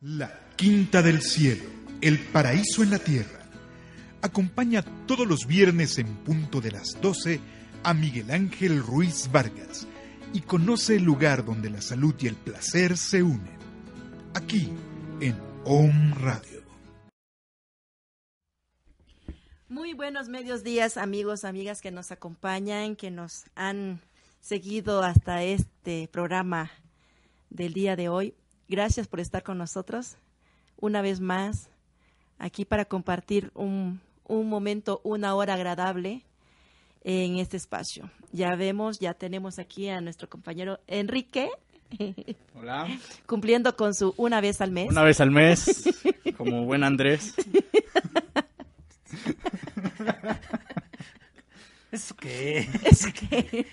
La Quinta del Cielo, el paraíso en la tierra. Acompaña todos los viernes en punto de las 12 a Miguel Ángel Ruiz Vargas y conoce el lugar donde la salud y el placer se unen. Aquí, en OM Radio. Muy buenos medios días, amigos, amigas que nos acompañan, que nos han seguido hasta este programa del día de hoy. Gracias por estar con nosotros una vez más aquí para compartir un, un momento, una hora agradable en este espacio. Ya vemos, ya tenemos aquí a nuestro compañero Enrique. Hola. Cumpliendo con su una vez al mes. Una vez al mes, como buen Andrés. ¿Eso qué? Es que,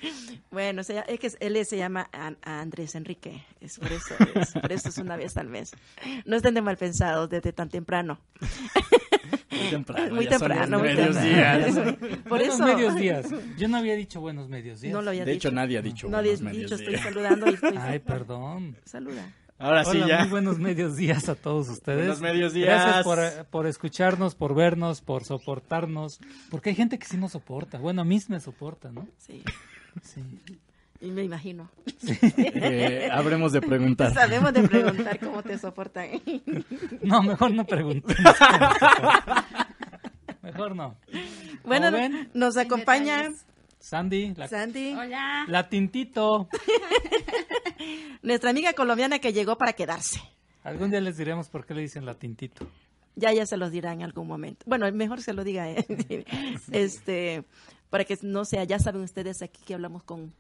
bueno, se- es que él se llama An- Andrés Enrique, es por eso, es, por eso es una vez al mes. No estén de mal pensados desde tan temprano. Muy temprano. Muy ya son temprano, los muy medios temprano. días. Por buenos eso medios días. Yo no había dicho buenos medios días. no lo había De dicho. hecho, nadie ha dicho No buenos medios dicho, estoy días. saludando y estoy... Ay, perdón. Saluda. Ahora sí Hola, ya. muy buenos medios días a todos ustedes. Buenos medios Gracias días. por, eh, por escucharnos, por vernos, por soportarnos. Porque hay gente que sí nos soporta. Bueno, a mí me soporta, ¿no? Sí, Sí. y me imagino. Eh, habremos de preguntar. Sabemos de preguntar cómo te soportan. No, mejor no preguntemos. mejor no. Bueno, nos acompaña Sandy, la, Sandy, Hola. la Tintito. nuestra amiga colombiana que llegó para quedarse. Algún día les diremos por qué le dicen la Tintito. Ya ya se los dirá en algún momento. Bueno, mejor se lo diga él. este, para que no sea, ya saben ustedes aquí que hablamos con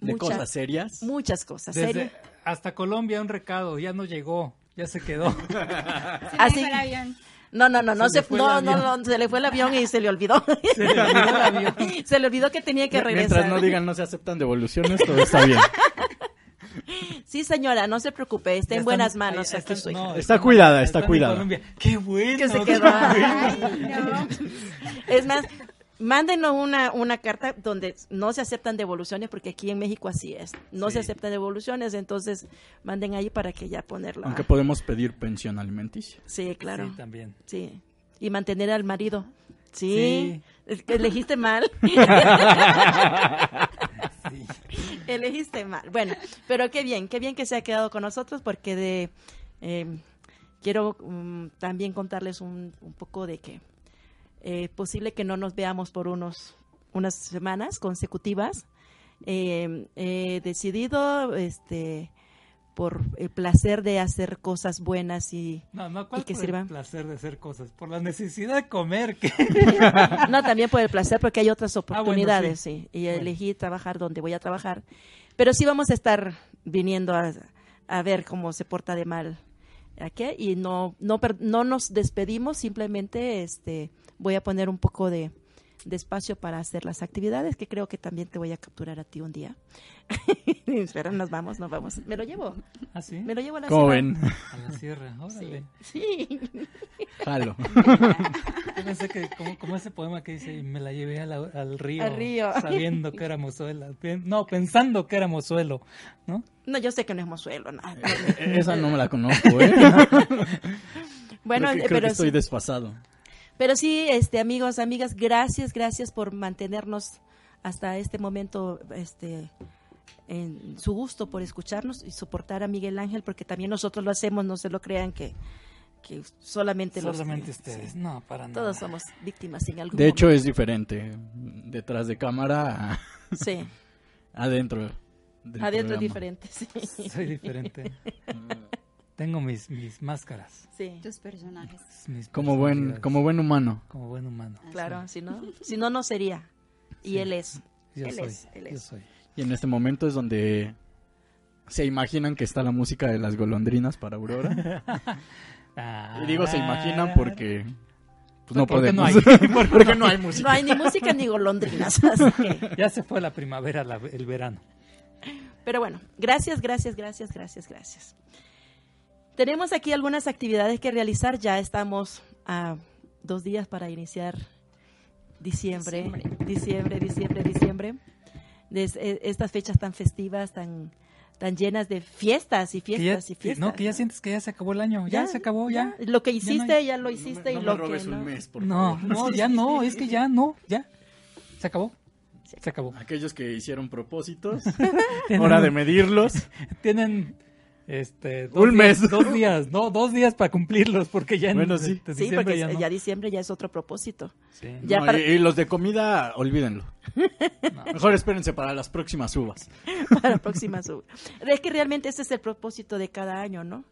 De muchas- cosas serias. muchas cosas. Desde ¿serio? hasta Colombia un recado, ya no llegó, ya se quedó. Así- Se me fue el avión. No, no, no, no Se se, le fue no, el no, se le fue el avión y se le olvidó. Se le olvidó el avión. Se le olvidó que tenía que regresar. Mientras no digan no se aceptan devoluciones, todo está bien. Sí, señora, no se preocupe, está Ya en buenas manos ahí aquí están- su hija. no, Está cuidada, está cuidada. Qué bueno. Que se quedó. bueno. Ay, no. Es más, mándenos una, una carta donde no se aceptan devoluciones, porque aquí en México así es. No se aceptan devoluciones, entonces manden ahí para que ya ponerla. Aunque podemos pedir pensión alimenticia. Sí, claro. Sí, también. Sí. Y mantener al marido. Sí. Sí. Es que Elegiste mal. Sí. Elegiste mal. Bueno, pero qué bien, qué bien que se ha quedado con nosotros porque de eh, quiero mm, también contarles un, un poco de que es posible que no nos veamos por unos unas semanas consecutivas. Eh, he decidido, este, por el placer de hacer cosas buenas y No, no, ¿cuál Y que por sirvan. el placer de hacer cosas? Por la necesidad de comer. No, también por el placer, porque hay otras Ah, bueno, oportunidades, sí. sí. Y Bueno. elegí trabajar donde voy a trabajar. Pero sí vamos a estar viniendo a, a ver cómo se porta de mal aquí y no, no, no nos despedimos, simplemente este, voy a poner un poco de, de espacio para hacer las actividades, que creo que también te voy a capturar a ti un día. Pero nos vamos, nos vamos. Me lo llevo, ¿Ah, sí? me lo llevo a la ¿Cómo ciudad. ven? A la sierra, órale. Sí. Jalo. Yo pensé que como, como ese poema que dice, "Y me la llevé a la- al río, Al río. sabiendo que era mozuela. No, pensando que era mozuelo, ¿no? No, yo sé que no es mozuelo, nada. E- Esa no me la conozco, ¿eh? Bueno, creo que, eh, creo pero que estoy sí. desfasado. Pero sí, este, amigos, amigas, gracias, gracias por mantenernos hasta este momento, este, en su gusto por escucharnos y soportar a Miguel Ángel, porque también nosotros lo hacemos, no se lo crean que, que solamente, los- Solamente sí, ustedes. No, para nada. todos somos víctimas en algún De hecho, momento. es diferente. Detrás de cámara, sí, adentro. adentro es diferente, sí. Soy diferente. Tengo mis, mis máscaras. Sí, Tus personajes. mis Como buen, como buen humano. Como buen humano. claro, si no, si no, no sería. Y Sí. él es. Yo Él soy. es, él Yo es. soy. Y en este momento es donde ¿Se imaginan que está la música de las golondrinas para Aurora? Ah. Y digo se imaginan porque pues, no Porque no podemos. hay. porque no hay música. No hay ni música ni golondrinas. así que- Ya se fue la primavera, la- el verano. Pero bueno, gracias, gracias, gracias, gracias, gracias. Tenemos aquí algunas actividades que realizar. Ya estamos a dos días para iniciar diciembre, diciembre, diciembre, diciembre. Des- eh, estas fechas tan festivas, tan, tan llenas de fiestas y ya, fiestas y que- fiestas. no, que ya sientes que ya se acabó el año. Ya, se acabó, ya. Lo que Ya no hiciste, hay- ya lo hiciste no y lo robes que un no. mes, por No, favor. no, ya no, es que ya no, ya. Se acabó. Se acabó. Aquellos que hicieron propósitos, hora de medirlos. tienen este, dos Un días- mes. Dos días, no, dos días para cumplirlos, porque ya en Bueno, sí. este, Sí, diciembre porque ya ya, no. diciembre ya es otro propósito. Sí. Ya No, para- y, y los de comida, olvídenlo. Mejor espérense para las próximas uvas. para la próxima sub. Es que realmente ese es el propósito de cada año, ¿no?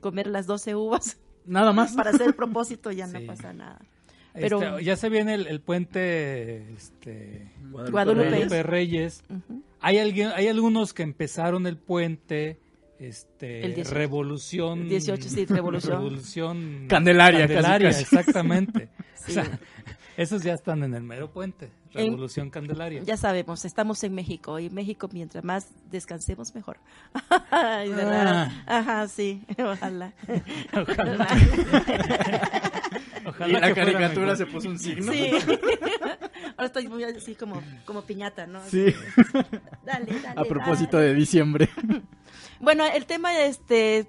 Comer las 12 uvas Nada más. para hacer el propósito ya no Sí. pasa nada. Pero Este, ya se viene el, el puente este, Guadalupe. Guadalupe Reyes. Hay, alguien, hay algunos que empezaron el puente, este, El 18. revolución. 18, sí, revolución. revolución Candelaria, casi, Candelaria, casi. exactamente. Sí. O sea, esos ya están en el mero puente. En- Revolución Candelaria. ya sabemos, estamos en México y México mientras más descansemos mejor. Ay, ¿verdad? Ah. Ajá, sí, ojalá. Ojalá. Ojalá y la caricatura se puso un signo. Sí. Ahora estoy muy así como, como piñata, ¿no? Sí. Dale, dale. A propósito dale. de diciembre. Bueno, el tema este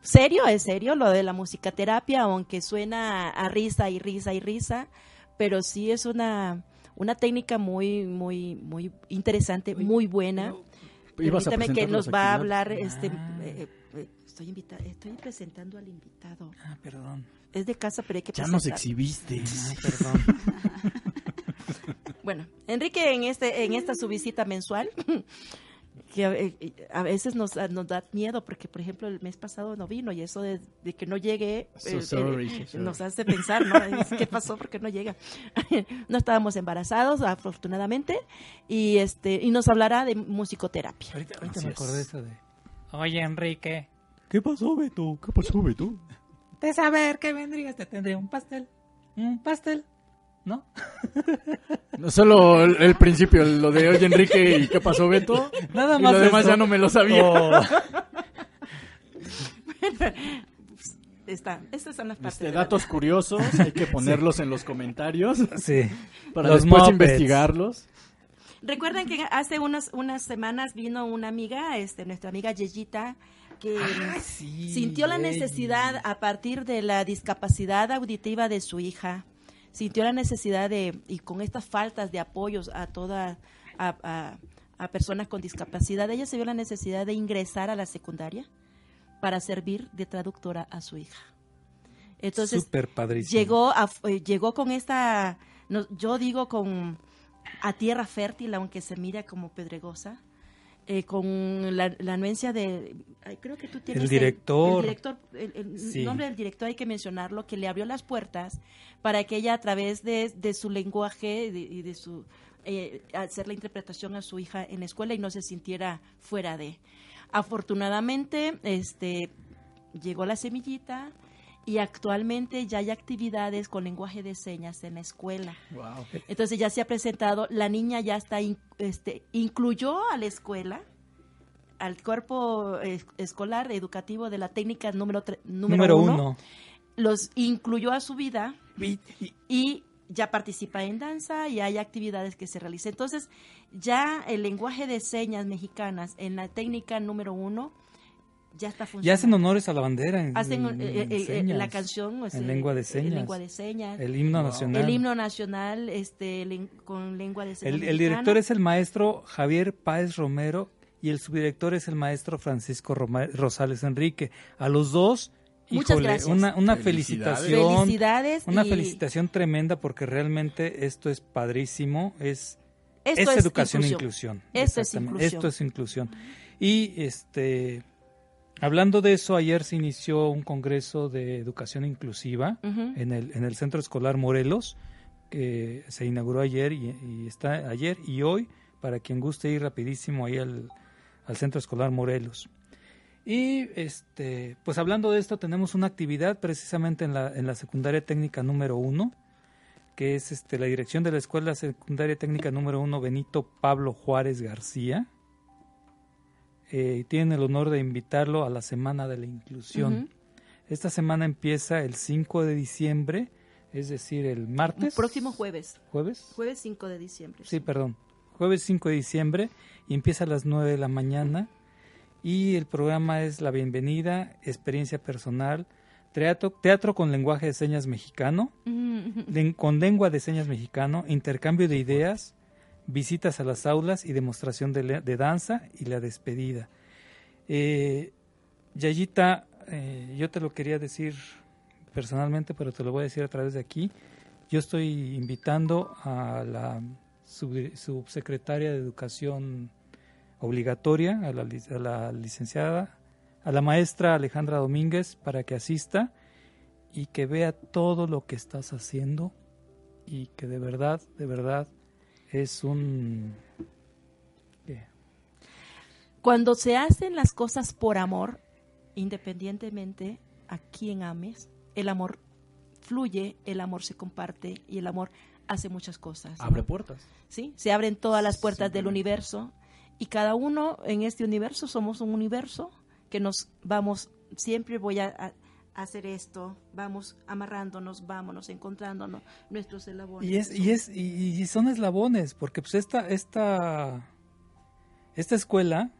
serio es serio, lo de la musicaterapia, aunque suena a risa y risa y risa, pero sí es una una técnica muy muy muy interesante, muy buena. Permítame que nos va a hablar este Ah. eh, eh, estoy invita estoy presentando al invitado. Ah, perdón. Es de casa, pero hay que Ya nos exhibiste. Ah, perdón. Bueno, Enrique en este en esta su visita mensual que a, eh, a veces nos, nos da miedo porque por ejemplo el mes pasado no vino y eso de, de que no llegue So eh, sorry, eh, so nos hace pensar no qué pasó porque no llega no estábamos embarazados afortunadamente y este y nos hablará de musicoterapia Ahorita, ahorita me acordé de eso de. Oye, Enrique, ¿Qué pasó, Beto? ¿Qué pasó, Beto? de saber que vendrías, te tendría un pastel. Un pastel. ¿No? No, solo el, el principio, lo de oye Enrique y qué pasó, Beto. Nada Y más. lo demás ya no me lo sabía. Oh, está estas son las partes Este, datos curiosos, hay que ponerlos en los comentarios sí. para Los después investigarlos. recuerden que hace unas unas semanas vino una amiga este nuestra amiga Yeyita que Sí, sintió la necesidad a partir de la discapacidad auditiva de su hija, sintió la necesidad de, y con estas faltas de apoyos a toda, a, a- a personas con discapacidad, ella se vio la necesidad de ingresar a la secundaria para servir de traductora a su hija. Entonces, llegó, a- eh, llegó con esta, no, yo digo con a tierra fértil, aunque se mira como pedregosa, eh, con la, la anuencia de, ay, creo que tú tienes El director. el director, el, el Sí. nombre del director hay que mencionarlo, que le abrió las puertas para que ella a través de, de su lenguaje de- y de su eh, hacer la interpretación a su hija en la escuela y no se sintiera fuera de. Afortunadamente, este llegó la semillita y actualmente ya hay actividades con lenguaje de señas en la escuela. Wow. Entonces ya se ha presentado, la niña ya está, in- este, incluyó a la escuela, al cuerpo eh, escolar educativo de la técnica número, tre- número, Número uno, uno. los incluyó a su vida Y- y- y ya participa en danza y hay actividades que se realizan. Entonces, ya el lenguaje de señas mexicanas en la técnica número uno ya está funcionando. Ya hacen honores a la bandera en, Hacen, en- eh, en señas. la canción es, en eh, lengua de señas. lengua de señas, El himno Wow. nacional. el himno nacional este con lengua de señas El, director es el maestro Javier Páez Romero y el subdirector es el maestro Francisco Roma- Rosales Enrique. A los dos, Muchas híjole, gracias. una, una Felicidades. felicitación. felicidades Una y felicitación tremenda porque realmente esto es padrísimo, es, esto es es educación e inclusión. Esto es inclusión. Esto es inclusión. Y este hablando de eso, ayer se inició un congreso de educación inclusiva en el en el Centro Escolar Morelos que se inauguró ayer y, y está ayer y hoy para quien guste ir rapidísimo ahí al, al Centro Escolar Morelos. Y este, pues hablando de esto, tenemos una actividad precisamente en la, en la secundaria técnica número uno, que es este, la dirección de la Escuela Secundaria Técnica número uno Benito Pablo Juárez García. Eh, tienen el honor de invitarlo a la Semana de la Inclusión. Esta semana empieza el 5 de diciembre, es decir, el martes. próximo jueves. ¿Jueves? Jueves 5 de diciembre. Sí, perdón. Jueves 5 de diciembre y empieza a las 9 de la mañana. Y el programa es La Bienvenida, Experiencia Personal, Teatro, teatro con lenguaje de señas mexicano, con lengua de señas mexicano, intercambio de ideas, visitas a las aulas y demostración de, de danza y la despedida. Eh, Yayita, eh, yo te lo quería decir personalmente, pero te lo voy a decir a través de aquí. Yo estoy invitando a la subsecretaria de Educación obligatoria, a la, a la licenciada a la maestra Alejandra Domínguez para que asista y que vea todo lo que estás haciendo y que de verdad, de verdad es un... Cuando se hacen las cosas por amor, independientemente a quien ames, el amor fluye, el amor se comparte y el amor hace muchas cosas. Abre puertas. Sí, se abren todas las puertas del universo y cada uno en este universo somos un universo que nos vamos, siempre voy a, hacer esto, vamos amarrándonos, vámonos encontrándonos nuestros eslabones. Y es, y es, y, son eslabones, porque pues esta, esta, esta escuela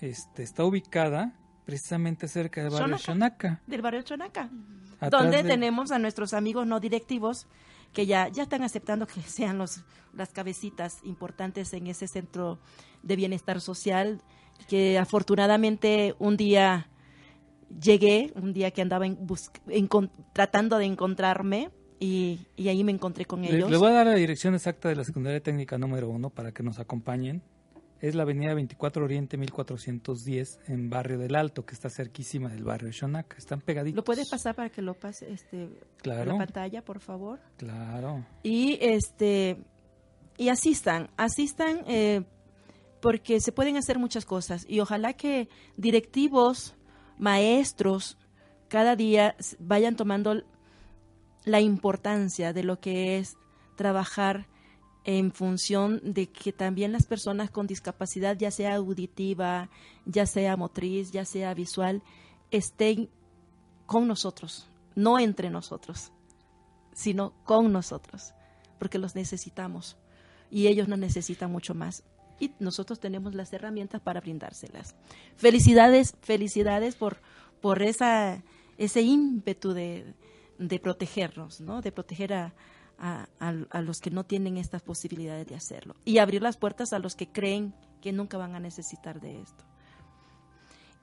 este, está ubicada precisamente cerca del barrio Chonaca. Del barrio Chonaca, donde tenemos a nuestros amigos no directivos que ya, ya están aceptando que sean los, las cabecitas importantes en ese centro de bienestar social que afortunadamente un día llegué, un día que andaba en tratando de encontrarme y, ahí me encontré con ellos. Le, voy a dar la dirección exacta de la secundaria técnica número uno para que nos acompañen. Es la avenida 24 Oriente 1410 en Barrio del Alto, que está cerquísima del barrio de Shonak. Están pegaditos. ¿Lo puedes pasar para que lo pase este, claro. la pantalla, por favor? Claro. Y, este, y asistan, asistan eh, porque se pueden hacer muchas cosas y ojalá que directivos, maestros, cada día vayan tomando la importancia de lo que es trabajar en función de que también las personas con discapacidad, ya sea auditiva, ya sea motriz, ya sea visual, estén con nosotros, no entre nosotros, sino con nosotros, porque los necesitamos. Y ellos nos necesitan mucho más y nosotros tenemos las herramientas para brindárselas. Felicidades, felicidades por, por esa, ese ímpetu de, de protegernos, ¿no? de proteger a, a, a, los que no tienen estas posibilidades de hacerlo y abrir las puertas a los que creen que nunca van a necesitar de esto.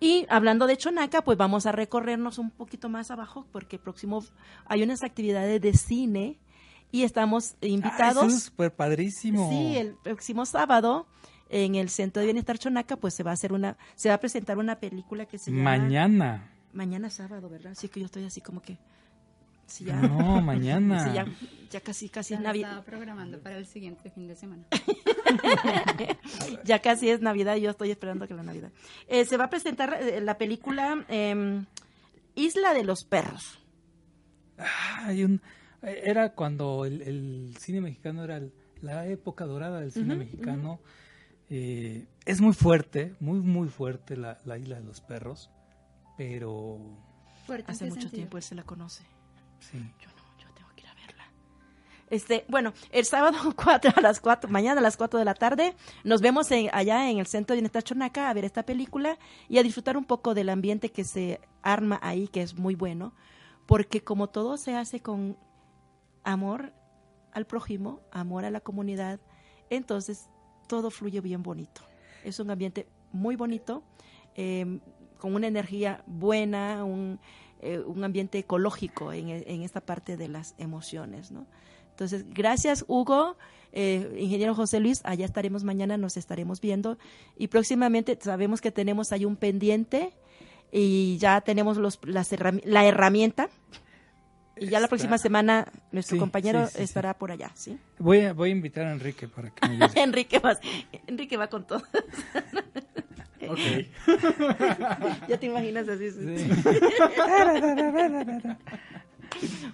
Y hablando de Chonaca, pues vamos a recorrernos un poquito más abajo porque próximo hay unas actividades de cine y estamos invitados. Ah, súper padrísimo. Sí, el próximo sábado en el Centro de Bienestar Chonaca, pues se va a hacer una, se va a presentar una película que se llama Mañana. Mañana sábado, ¿verdad? Así que yo estoy así como que no, mañana. Sí, ya, ya, casi, casi es Navidad. Estaba programando para el siguiente fin de semana. ya casi es Navidad y yo estoy esperando que la Navidad. Eh, se va a presentar eh, la película eh, Isla de los Perros. Ah, hay un, era cuando el, cine mexicano era la época dorada del cine mexicano. Eh, es muy fuerte, muy, muy fuerte la, isla de los perros, pero... Hace mucho tiempo él se la conoce. Sí. Yo no, yo tengo que ir a verla. Este, bueno, el sábado 4 a las 4, mañana a las 4 de la tarde, nos vemos allá en el centro de Bienestar Chonaca a ver esta película y a disfrutar un poco del ambiente que se arma ahí, que es muy bueno, porque como todo se hace con amor al prójimo, amor a la comunidad, entonces todo fluye bien bonito. Es un ambiente muy bonito, em, con una energía buena, un, eh, un ambiente ecológico en, en, esta parte de las emociones, ¿no? Entonces, gracias Hugo, eh, ingeniero José Luis, allá estaremos mañana, nos estaremos viendo y próximamente sabemos que tenemos ahí un pendiente y ya tenemos los, las la herramienta y ya la próxima semana nuestro compañero estará por allá, ¿sí? Voy a, voy a invitar a Enrique para que me Enrique, va, Enrique va con todo. Ok. ya te imaginas así. sí.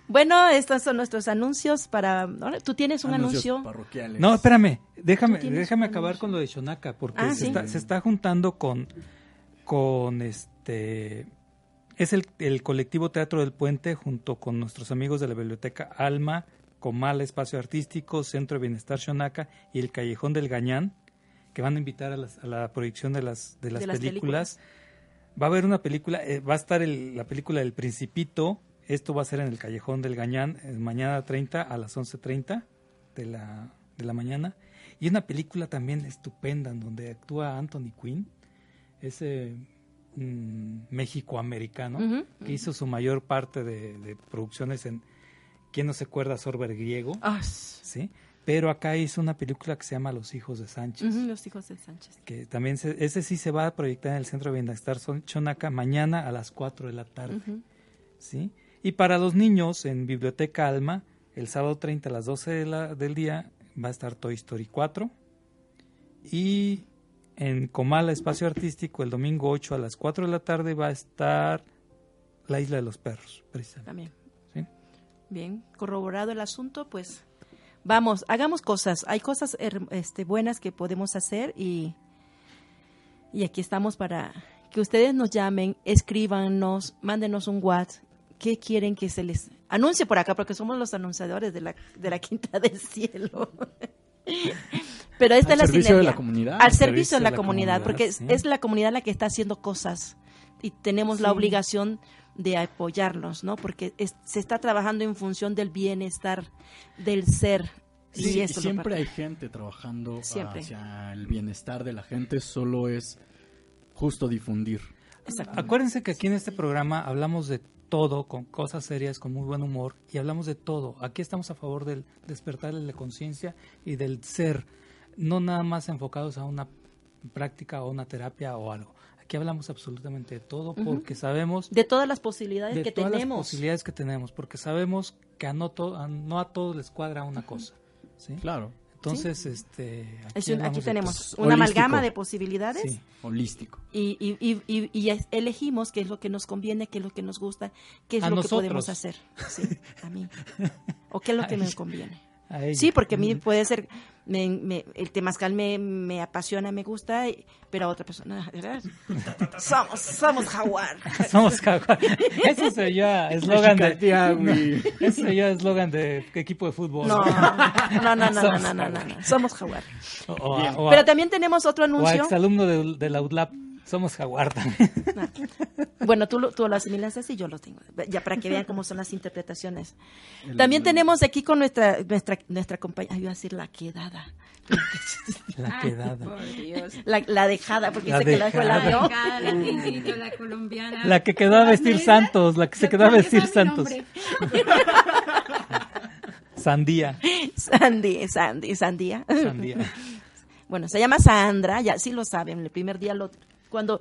bueno, estos son nuestros anuncios para... ¿Tú tienes un Anuncios anuncio? parroquiales. No, espérame, déjame, déjame acabar anuncio. con lo de Shonaka, porque Ah, se, sí. está, se está juntando con, con este, es el, el colectivo Teatro del Puente junto con nuestros amigos de la Biblioteca Alma, Comala Espacio Artístico, Centro de Bienestar Shonaka y el Callejón del Gañán, que van a invitar a, las- a la proyección de las, de las, De las películas. Va a haber una película, eh, va a estar el- la película del Principito, esto va a ser en el Callejón del Gañán, eh, mañana 30 a las 11.30 de la, de la mañana. Y una película también estupenda en donde actúa Anthony Quinn, ese mm, México-americano Ujú, que hizo su mayor parte de, de producciones en ¿Quién no se acuerda? Sorber Griego, Ah, ¿sí? Pero acá hizo una película que se llama Los hijos de Sánchez los hijos de Sánchez. que también se- ese sí se va a proyectar en el Centro de Bienestar Chonaca mañana a las 4 de la tarde. ¿sí? Y para los niños en Biblioteca Alma, el sábado 30 a las 12 de la- del día va a estar Toy Story 4 y en Comala Espacio Artístico el domingo 8 a las 4 de la tarde va a estar La Isla de los Perros, precisamente. También. ¿sí? Bien, corroborado el asunto, pues vamos, hagamos cosas. Hay cosas este, buenas que podemos hacer y, y aquí estamos para que ustedes nos llamen, escríbanos, mándenos un WhatsApp. ¿Qué quieren que se les anuncie por acá? Porque somos los anunciadores de la, de la Quinta del Cielo. Pero esta Al es la servicio de sinergia. la comunidad. Al servicio de la, comunidad, porque es, sí. es la comunidad la que está haciendo cosas y tenemos la obligación de apoyarnos, ¿no? Porque es- se está trabajando en función del bienestar del ser. Sí, y siempre hay gente trabajando Siempre. hacia el bienestar de la gente, solo es justo difundir. Acuérdense que aquí en este programa hablamos de todo, con cosas serias, con muy buen humor, y hablamos de todo. Aquí estamos a favor del despertar de la conciencia y del ser, no nada más enfocados a una práctica o una terapia o algo. Aquí hablamos absolutamente de todo porque sabemos De todas las posibilidades de que todas tenemos. las posibilidades que tenemos, porque sabemos que a no, to- a, no a todos les cuadra una cosa. ¿sí? Claro, Entonces, este, Es un- hablamos aquí tenemos pues, una holístico. amalgama de posibilidades. Sí. holístico. y, y, y, y- elegimos qué es lo que nos conviene, qué es lo que nos gusta, qué es A lo nosotros. que podemos hacer. Sí, a mí. O qué es lo que me conviene. Sí, porque a mí puede ser, me, me- el temazcal me, me apasiona, me gusta, y- pero a otra persona, ¿verdad? somos, somos jaguar. Somos jaguar. Eso sería eslogan de Chicateahui. Ese sería eslogan de equipo de fútbol. No, no, no, no, no, no, no, no, no, somos jaguar. O, o Pero también tenemos otro o a anuncio. exalumno de, de la UDLAP. Somos jaguar también. Bueno, tú lo, tú lo asimilas así, yo lo tengo. Ya para que vean cómo son las interpretaciones. También tenemos aquí con nuestra nuestra nuestra compañera, ay, iba a decir la quedada. La quedada. Por Dios. La, la dejada, porque La dice que la dejó dejada. Cada latincito, la colombiana. La que quedó a vestir santos, la que se quedó a vestir santos. Sandía. Sandy, Sandy, Sandía. Sandía. Bueno, se llama Sandra, ya sí lo saben, el primer día lo cuando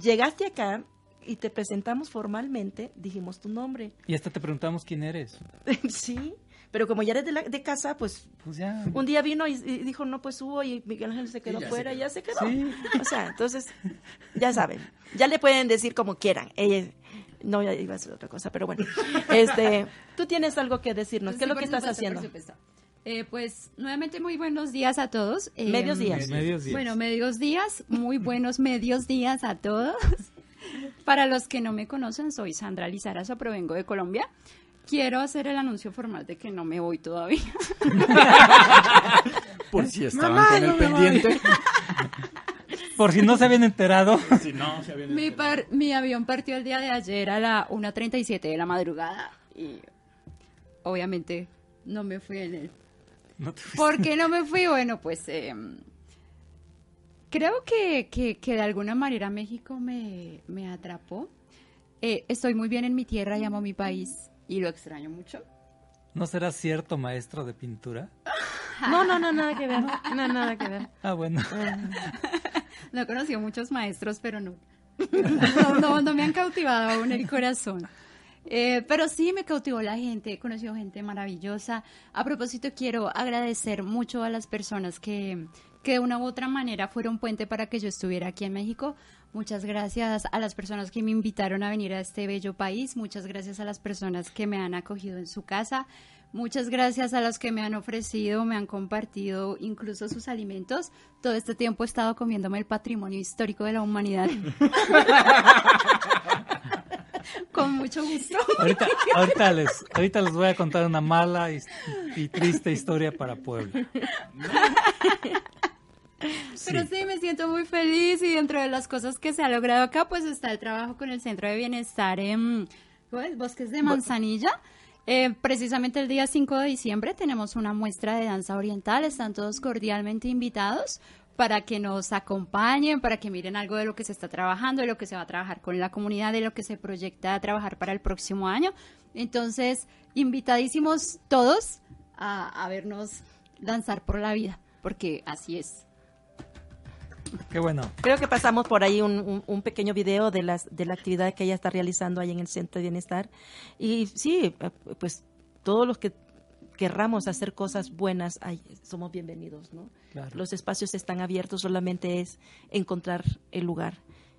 llegaste acá y te presentamos formalmente, dijimos tu nombre. Y hasta te preguntamos quién eres. sí, pero como ya eres de, la, de casa, pues Pues ya. un día vino y, y dijo, no, pues hubo y Miguel Ángel se quedó ya se fuera y ya se quedó. Sí. O sea, entonces, ya saben, ya le pueden decir como quieran. Ella, no, ya iba a ser otra cosa, pero bueno. Este, tú tienes algo que decirnos. ¿Qué es lo que estás haciendo? Eh, pues nuevamente muy buenos días a todos. Eh, Medios días. Medios días. Bueno, medios días, muy buenos medios días a todos. Para los que no me conocen, soy Sandra Lizarazo, provengo de Colombia. Quiero hacer el anuncio formal de que no me voy todavía. Por si estaban con el pendiente. Por si no se habían enterado. Si no, se habían Mi, par- mi avión partió el día de ayer a la 1.37 de la madrugada y obviamente no me fui en él. No te. ¿Por qué no me fui? Bueno, pues eh, creo que, que- que de alguna manera México me, me atrapó. Eh, estoy muy bien en mi tierra y amo mi país y lo extraño mucho. ¿No será cierto maestro de pintura? No, no, no, nada que ver. No, nada que ver. Ah, bueno. No he conocido muchos maestros, pero no. No, no, no me han cautivado aún el corazón. Eh, pero sí me cautivó la gente, he conocido gente maravillosa. A propósito, quiero agradecer mucho a las personas que, que de una u otra manera fueron puente para que yo estuviera aquí en México. Muchas gracias a las personas que me invitaron a venir a este bello país. Muchas gracias a las personas que me han acogido en su casa. Muchas gracias a los que me han ofrecido, me han compartido incluso sus alimentos. Todo este tiempo he estado comiéndome el patrimonio histórico de la humanidad. Con mucho gusto. Ahorita, ahorita, les, ahorita les voy a contar una mala y, y triste historia para Puebla. Pero sí, me siento muy feliz y dentro de las cosas que se ha logrado acá, pues está el trabajo con el Centro de Bienestar en. Bosques de Manzanilla. Eh, precisamente el día 5 de diciembre tenemos una muestra de danza oriental, están todos cordialmente invitados para que nos acompañen, para que miren algo de lo que se está trabajando, de lo que se va a trabajar con la comunidad, de lo que se proyecta a trabajar para el próximo año. Entonces, invitadísimos todos a, a vernos danzar por la vida, porque así es. Qué bueno. Creo que pasamos por ahí un, un- un pequeño video de, las, de la actividad que ella está realizando ahí en el Centro de Bienestar. Y sí, eh, pues todos los que querramos hacer cosas buenas, ahí somos bienvenidos, ¿no? Claro. Los espacios están abiertos, solamente es encontrar el lugar.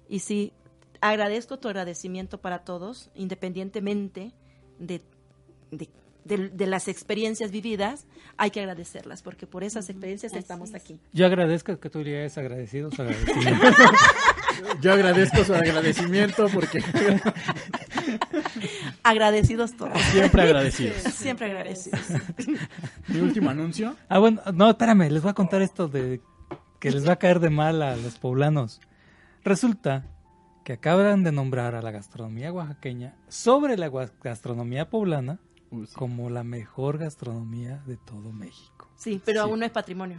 Y sí, agradezco tu agradecimiento para todos, independientemente de, de, de- de las experiencias vividas, hay que agradecerlas, porque por esas experiencias así estamos es. aquí. Yo agradezco que tú le hayas agradecido su agradecimiento. Yo agradezco su agradecimiento porque Agradecidos todos. siempre agradecidos. Siempre agradecidos. Mi último anuncio. Ah, bueno, no, espérame, les voy a contar esto de que les va a caer de mal a los poblanos. Resulta que acaban de nombrar a la gastronomía oaxaqueña sobre la gastronomía poblana Uy, sí. como la mejor gastronomía de todo México. Sí, pero Sí. aún no es patrimonio.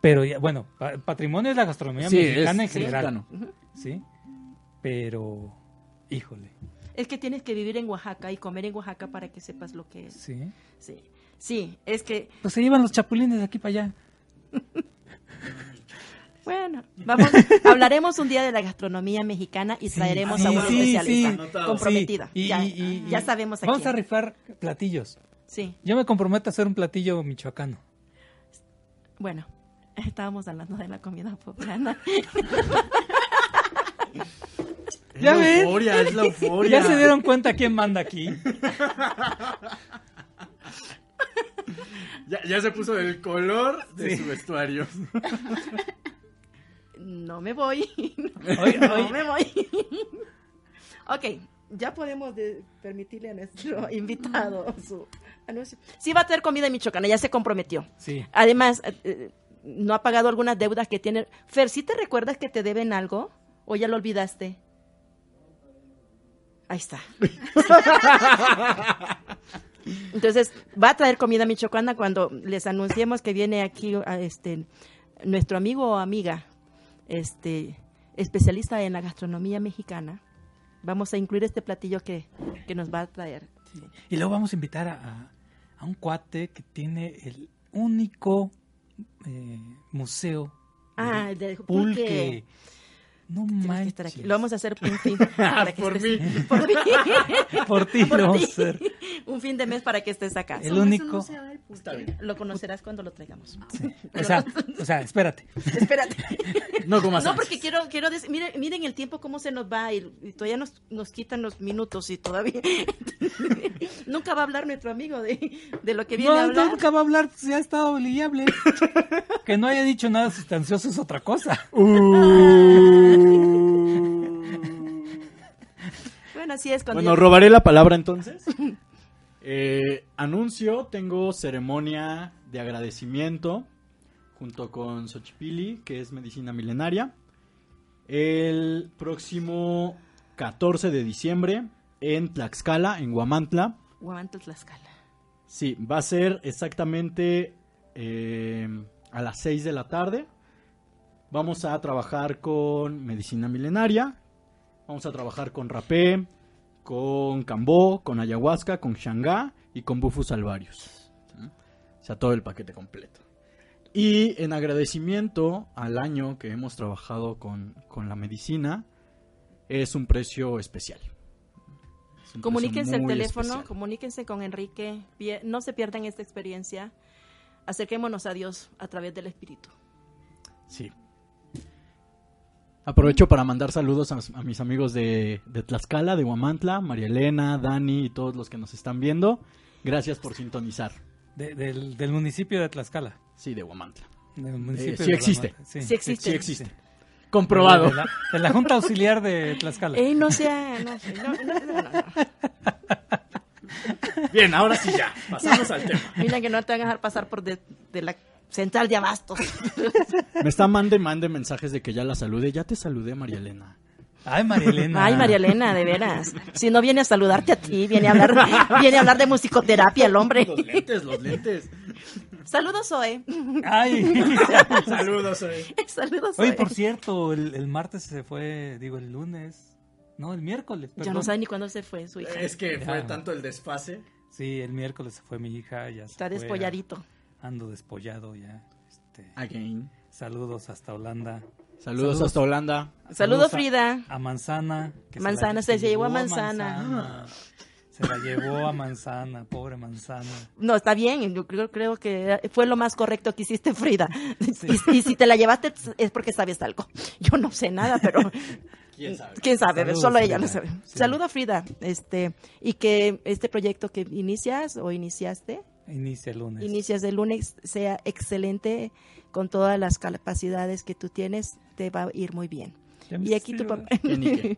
Pero ya, bueno, pa- patrimonio es la gastronomía Sí, mexicana es en general. ¿sí? Pero, híjole, Es que tienes que vivir en Oaxaca y comer en Oaxaca para que sepas lo que es. ¿sí? Sí, sí, es que, Pues se llevan los chapulines de aquí para allá. bueno, vamos, hablaremos un día de la gastronomía mexicana y traeremos Sí, a una sí, especialista sí. comprometida. Sí, y- ya, y- y- ya sabemos a Vamos quién. a rifar platillos. Sí, Yo me comprometo a hacer un platillo michoacano. bueno, estábamos hablando de la comida poblana. Es ¿Ya la ven? euforia, es la euforia. ¿Ya se dieron cuenta quién manda aquí? Ya, ya se puso el color de Sí. su vestuario. No me voy. Oye, no oye, me voy. ok, ya podemos de- permitirle a nuestro invitado su anuncio. Sí va a tener comida michoacana, ya se comprometió. Sí. Además, eh, eh, no ha pagado algunas deudas que tiene. Fer, ¿sí te recuerdas que te deben algo? ¿O ya lo olvidaste? Ahí está. Entonces, va a traer comida michoacana cuando les anunciemos que viene aquí a este nuestro amigo o amiga, este especialista en la gastronomía mexicana. Vamos a incluir este platillo que, que nos va a traer. Y luego vamos a invitar a, a- un cuate que tiene el único eh, museo Ah, de pulque. pulque. No Tienes que manches. estar aquí. Lo vamos a hacer un fin. para que Por estés- mí. Por mí. Por ti Por lo vamos ti. a hacer. Un fin de mes para que estés acá. El Somos un único- museo del pulque. Está bien. Lo conocerás cuando lo traigamos. O sea, o sea, espérate. Espérate. No comas No, porque quiero, quiero decir, miren, miren el tiempo cómo se nos va y, y todavía nos, nos quitan los minutos y todavía nunca va a hablar nuestro amigo de, de lo que viene a No, hablar. nunca va a hablar si ha estado liable. que no haya dicho nada sustancioso es otra cosa. Bueno, así es cuando Bueno, robaré la palabra entonces. Eh, anuncio, tengo ceremonia de agradecimiento junto con Xochipili, que es medicina milenaria. El próximo 14 de diciembre en Tlaxcala, en Huamantla. Guamantla, Tlaxcala. Sí, va a ser exactamente eh, a las 6 de la tarde. Vamos a trabajar con medicina milenaria. Vamos a trabajar con rapé, con cambó, con ayahuasca, con shangá y con bufus alvarius. ¿sí? O sea, todo el paquete completo. Y en agradecimiento al año que hemos trabajado con, con la medicina, es un precio especial. Es un Comuníquense precio muy teléfono, especial. comuníquense con Enrique. No se pierdan esta experiencia. Acerquémonos a Dios a través del Espíritu. Sí. Aprovecho para mandar saludos a, a mis amigos de, de Tlaxcala, de Huamantla, María Elena, Dani y todos los que nos están viendo. Gracias por sintonizar. De- del, del municipio de Tlaxcala. Sí, de Huamantla. Del municipio Eh, sí de existe. Sí existe. Sí existe. Comprobado. De la, de la Junta Auxiliar de Tlaxcala. Ey, no sea, no, no, no, no, no. Bien, ahora sí ya. Pasamos al tema. Mira que no te van a dejar pasar por de, de la central de abastos. Me está mande, mande mensajes de que ya la salude. Ya te saludé, María Elena. Ay, María Elena. Ay, María Elena, de veras. Si no viene a saludarte a ti, viene a hablar, viene a hablar de musicoterapia el hombre. Los lentes, los lentes. Saludos, Zoe. Ay. Saludos, eh. Saludos, Zoe. Oye, por cierto, el, el martes se fue, digo, el lunes. No, el miércoles. Ya no sabe ni cuándo se fue su hija. Es que fue Ya. tanto el desfase. Sí, el miércoles se fue mi hija. Ya se Está fue. despolladito. Ando despollado ya. Este, Again. saludos hasta Holanda. Saludos, Saludos. hasta Holanda. Saludos, a- Frida. A Manzana. que Manzana, la- se llevó a Manzana. Manzana. Se la llevó a Manzana, pobre Manzana. No, está bien. Yo creo, creo que fue lo más correcto que hiciste, Frida. Y, y si te la llevaste es porque sabes algo. Yo no sé nada, pero ¿Quién sabe? quién sabe, Saludos, solo ella lo sabe. Sí. Saludo a Frida. Este, y que este proyecto que inicias o iniciaste, Inicia el lunes. inicias el lunes, sea excelente con todas las capacidades que tú tienes, te va a ir muy bien. Y aquí tu papá.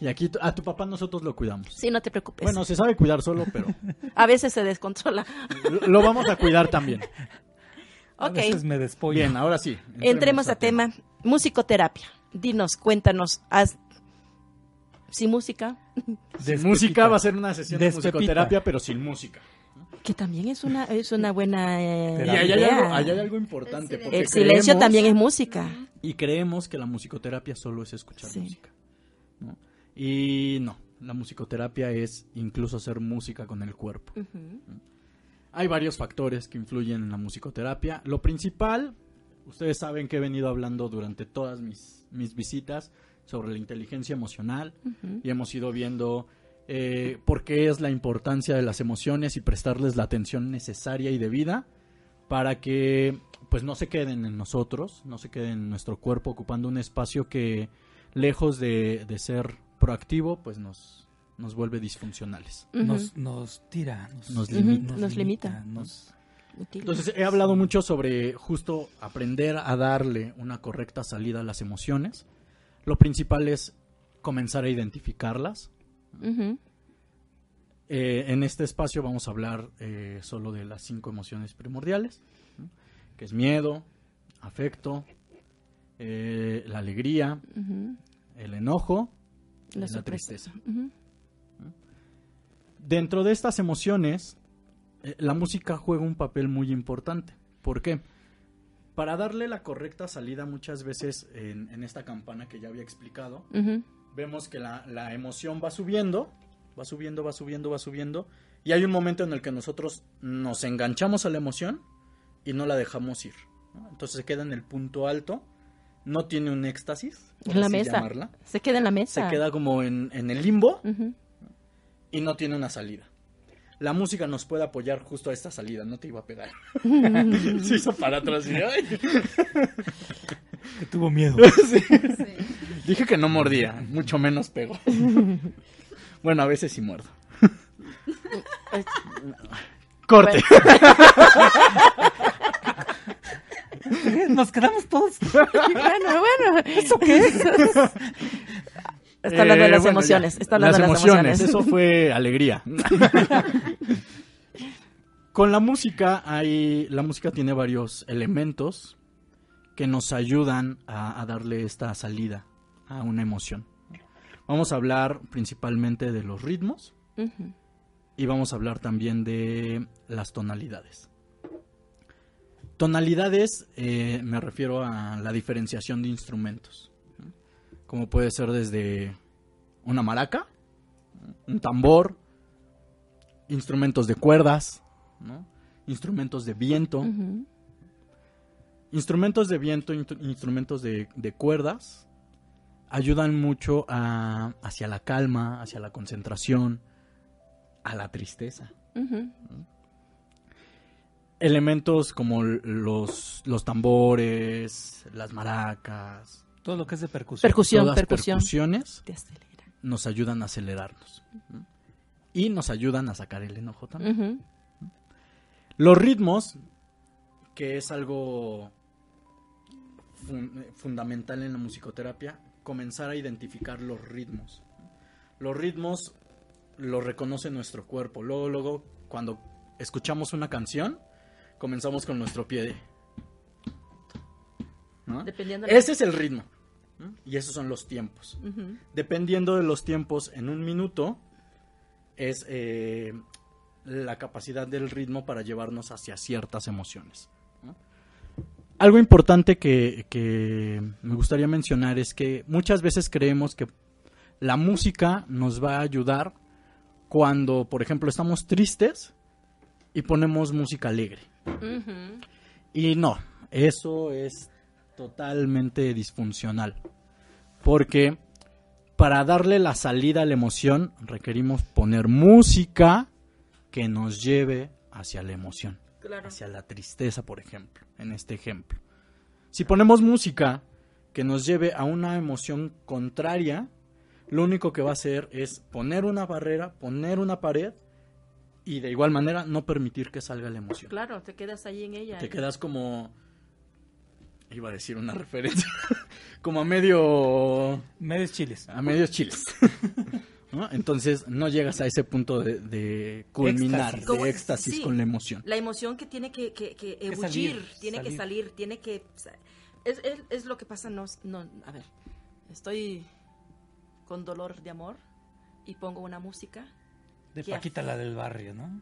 Y aquí a tu papá nosotros lo cuidamos. Sí, no te preocupes. Bueno, se sabe cuidar solo, pero a veces se descontrola. lo- vamos a cuidar también. A Ok. veces me despollo. Bien, ahora sí. Entremos a tema musicoterapia. Dinos, cuéntanos, haz sin música, Sin música va a ser una sesión de Despepita. musicoterapia, pero sin música. Que también es una es una buena eh, Y ahí hay, algo, ahí hay algo importante. El silencio creemos- también es música. Y creemos que la musicoterapia solo es escuchar Sí. música. ¿no? Y no, la musicoterapia es incluso hacer música con el cuerpo. Hay varios factores que influyen en la musicoterapia. Lo principal, ustedes saben que he venido hablando durante todas mis, mis visitas sobre la inteligencia emocional y hemos ido viendo eh, por qué es la importancia de las emociones y prestarles la atención necesaria y debida para que pues no se queden en nosotros, no se queden en nuestro cuerpo ocupando un espacio que lejos de, de ser proactivo pues nos, nos vuelve disfuncionales. Nos, nos tira. Nos, limita. nos limita. Nos. Entonces he hablado mucho sobre justo aprender a darle una correcta salida a las emociones. Lo principal es comenzar a identificarlas. Eh, en este espacio vamos a hablar eh, solo de las cinco emociones primordiales, ¿no? que es miedo, afecto, eh, la alegría, el enojo y La tristeza. Dentro de estas emociones, la música juega un papel muy importante. ¿Por qué? Para darle la correcta salida muchas veces en, en esta campana que ya había explicado. Vemos que la, la emoción va subiendo, va subiendo, va subiendo, va subiendo, y hay un momento en el que nosotros nos enganchamos a la emoción y no la dejamos ir. ¿no? Entonces se queda en el punto alto, no tiene un éxtasis, por En la así mesa. llamarla, Se queda en la se mesa. queda como en, en el limbo y no tiene una salida. La música nos puede apoyar justo a esta salida, no te iba a pegar. Se hizo para atrás y tuvo miedo. Dije que no mordía, mucho menos pego. Bueno, a veces sí muerdo. Corte. Nos quedamos todos. bueno, bueno. ¿Eso qué es? Está hablando de Eh, las bueno, emociones. ya. Está hablando las de las emociones. emociones. Eso fue alegría. Con la música hay, la música tiene varios elementos que nos ayudan a, a darle esta salida a una emoción. Vamos a hablar principalmente de los ritmos y vamos a hablar también de las tonalidades. Tonalidades eh, me refiero a la diferenciación de instrumentos, ¿no? como puede ser desde una maraca, un tambor, instrumentos de cuerdas, ¿no? instrumentos de viento. Instrumentos de viento, instrumentos de, de cuerdas, ayudan mucho a, hacia la calma, hacia la concentración, a la tristeza. Ujú. elementos como los, los tambores, las maracas, Todo lo que es de percusión. Percusión, todas percusión. percusiones Te acelera. nos ayudan a acelerarnos. ¿no? Y nos ayudan a sacar el enojo también. Ujú. Los ritmos, que es algo fun- fundamental en la musicoterapia, comenzar a identificar los ritmos. Los ritmos los reconoce nuestro cuerpo. Luego, luego, cuando escuchamos una canción, comenzamos con nuestro pie de... ¿no? Dependiendo de Ese es el ritmo. ¿no? Y esos son los tiempos. Dependiendo de los tiempos en un minuto, es eh, la capacidad del ritmo para llevarnos hacia ciertas emociones. Algo importante que, que me gustaría mencionar es que muchas veces creemos que la música nos va a ayudar cuando, por ejemplo, estamos tristes y ponemos música alegre. Y no, eso es totalmente disfuncional. Porque para darle la salida a la emoción requerimos poner música que nos lleve hacia la emoción, Claro. hacia la tristeza, por ejemplo, en este ejemplo. Si ponemos música que nos lleve a una emoción contraria, lo único que va a hacer es poner una barrera, poner una pared y de igual manera no permitir que salga la emoción Claro, te quedas ahí en ella. te quedas como iba a decir una referencia como a medio Medios chiles. a medios chiles ¿no? entonces no llegas a ese punto de, de culminar Éxtasis. De éxtasis sí. con la emoción La emoción que tiene que, que, que ebullir, salir, tiene que salir. salir, tiene que... Es, es, es lo que pasa, no, no... A ver, estoy con dolor de amor y pongo una música. De ¿Qué Paquita, la del barrio, ¿no?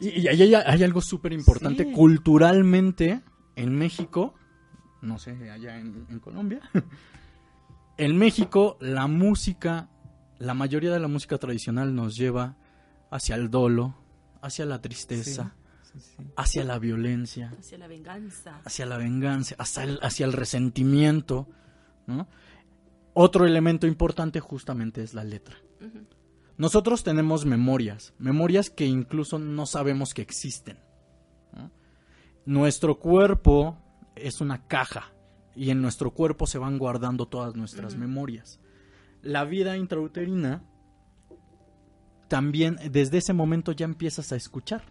y, y ahí hay, hay algo súper importante Sí. culturalmente en México no sé allá en, en Colombia en México la música la mayoría de la música tradicional nos lleva hacia el dolo hacia la tristeza Sí, sí. hacia la violencia, Hacia la venganza. hacia la venganza, hacia el, hacia el resentimiento. ¿no? Otro elemento importante justamente es la letra. Nosotros tenemos memorias, memorias que incluso no sabemos que existen. ¿no? Nuestro cuerpo es una caja y en nuestro cuerpo se van guardando todas nuestras memorias. La vida intrauterina también desde ese momento ya empiezas a escuchar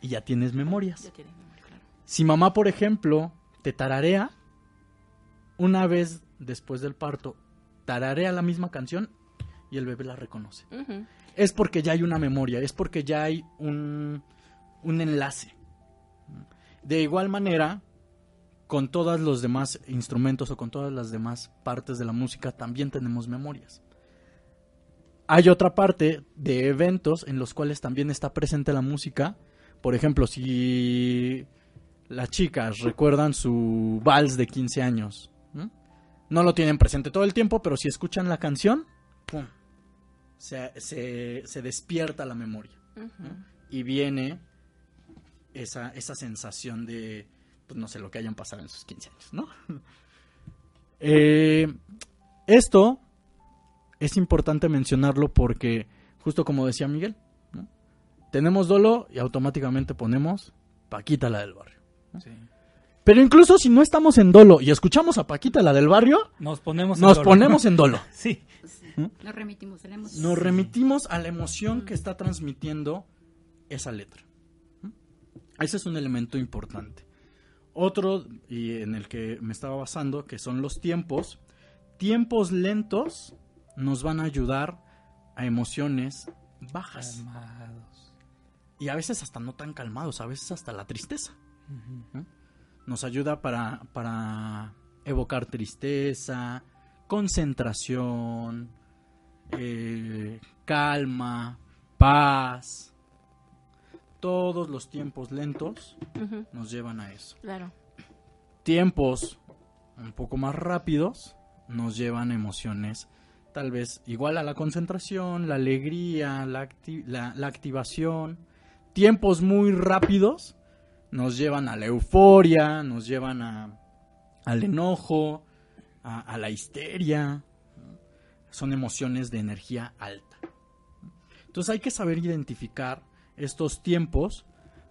y ya tienes memorias. Ya tiene memoria, claro. Si mamá, por ejemplo, te tararea, una vez después del parto, tararea la misma canción y el bebé la reconoce. Es porque ya hay una memoria, es porque ya hay un, un enlace. De igual manera, con todos los demás instrumentos o con todas las demás partes de la música también tenemos memorias. Hay otra parte de eventos en los cuales también está presente la música. Por ejemplo, si las chicas recuerdan su vals de 15 años, ¿no? no lo tienen presente todo el tiempo, pero si escuchan la canción, ¡pum! Se, se- se despierta la memoria y viene esa, esa sensación de, pues no sé, lo que hayan pasado en sus 15 años, ¿no? Eh, esto es importante mencionarlo porque, justo como decía Miguel, ¿no? tenemos dolo y automáticamente ponemos Paquita la del barrio. Sí. Pero incluso si no estamos en dolo y escuchamos a Paquita la del barrio, Nos ponemos en nos dolor. ponemos en dolo. Sí. Nos remitimos a la emoción. Nos remitimos a la emoción que está transmitiendo esa letra. ¿Mm? Ese es un elemento importante. Otro, y en el que me estaba basando, que son los tiempos. Tiempos lentos nos van a ayudar a emociones bajas. Calmados. Y a veces hasta no tan calmados, a veces hasta la tristeza. Nos ayuda para, para evocar tristeza, concentración, eh, calma, paz. Todos los tiempos lentos nos llevan a eso. Claro. Tiempos un poco más rápidos nos llevan a emociones tal vez igual a la concentración, la alegría, la, acti- la- la activación. Tiempos muy rápidos nos llevan a la euforia, nos llevan a, al enojo, a, a la histeria. Son emociones de energía alta. Entonces hay que saber identificar estos tiempos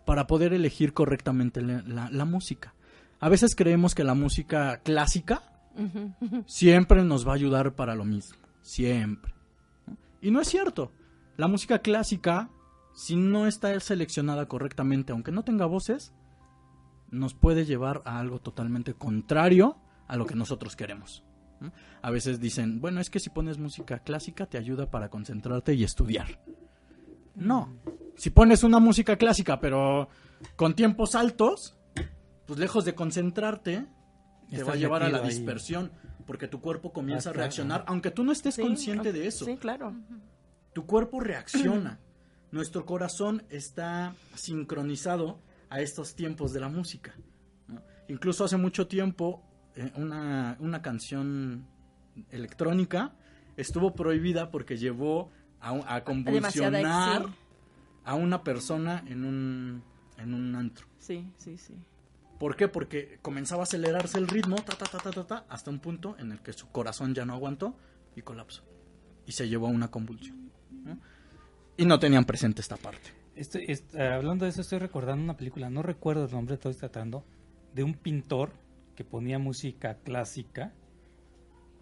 para poder elegir correctamente la, la- la música. A veces creemos que la música clásica siempre nos va a ayudar para lo mismo, siempre. Y no es cierto. La música clásica, si no está seleccionada correctamente, aunque no tenga voces, nos puede llevar a algo totalmente contrario a lo que nosotros queremos. A veces dicen, bueno, es que si pones música clásica te ayuda para concentrarte y estudiar. No. Si pones una música clásica, pero con tiempos altos, pues lejos de concentrarte, te Estás va a llevar a la ahí. dispersión, porque tu cuerpo comienza a Ah, claro. reaccionar, aunque tú no estés Sí, consciente de eso. Sí, claro. Tu cuerpo reacciona. Nuestro corazón está sincronizado a estos tiempos de la música. ¿no? Incluso hace mucho tiempo, eh, una, una canción electrónica estuvo prohibida porque llevó a, un- a convulsionar. A una persona en un, en un antro. Sí, sí, sí. ¿Por qué? Porque comenzaba a acelerarse el ritmo, ta, ta, ta, ta, ta, ta, hasta un punto en el que su corazón ya no aguantó y colapsó. Y se llevó a una convulsión. ¿no? Y no tenían presente esta parte. Estoy, est- eh, hablando de eso, estoy recordando una película, no recuerdo el nombre, estoy tratando, de un pintor que ponía música clásica,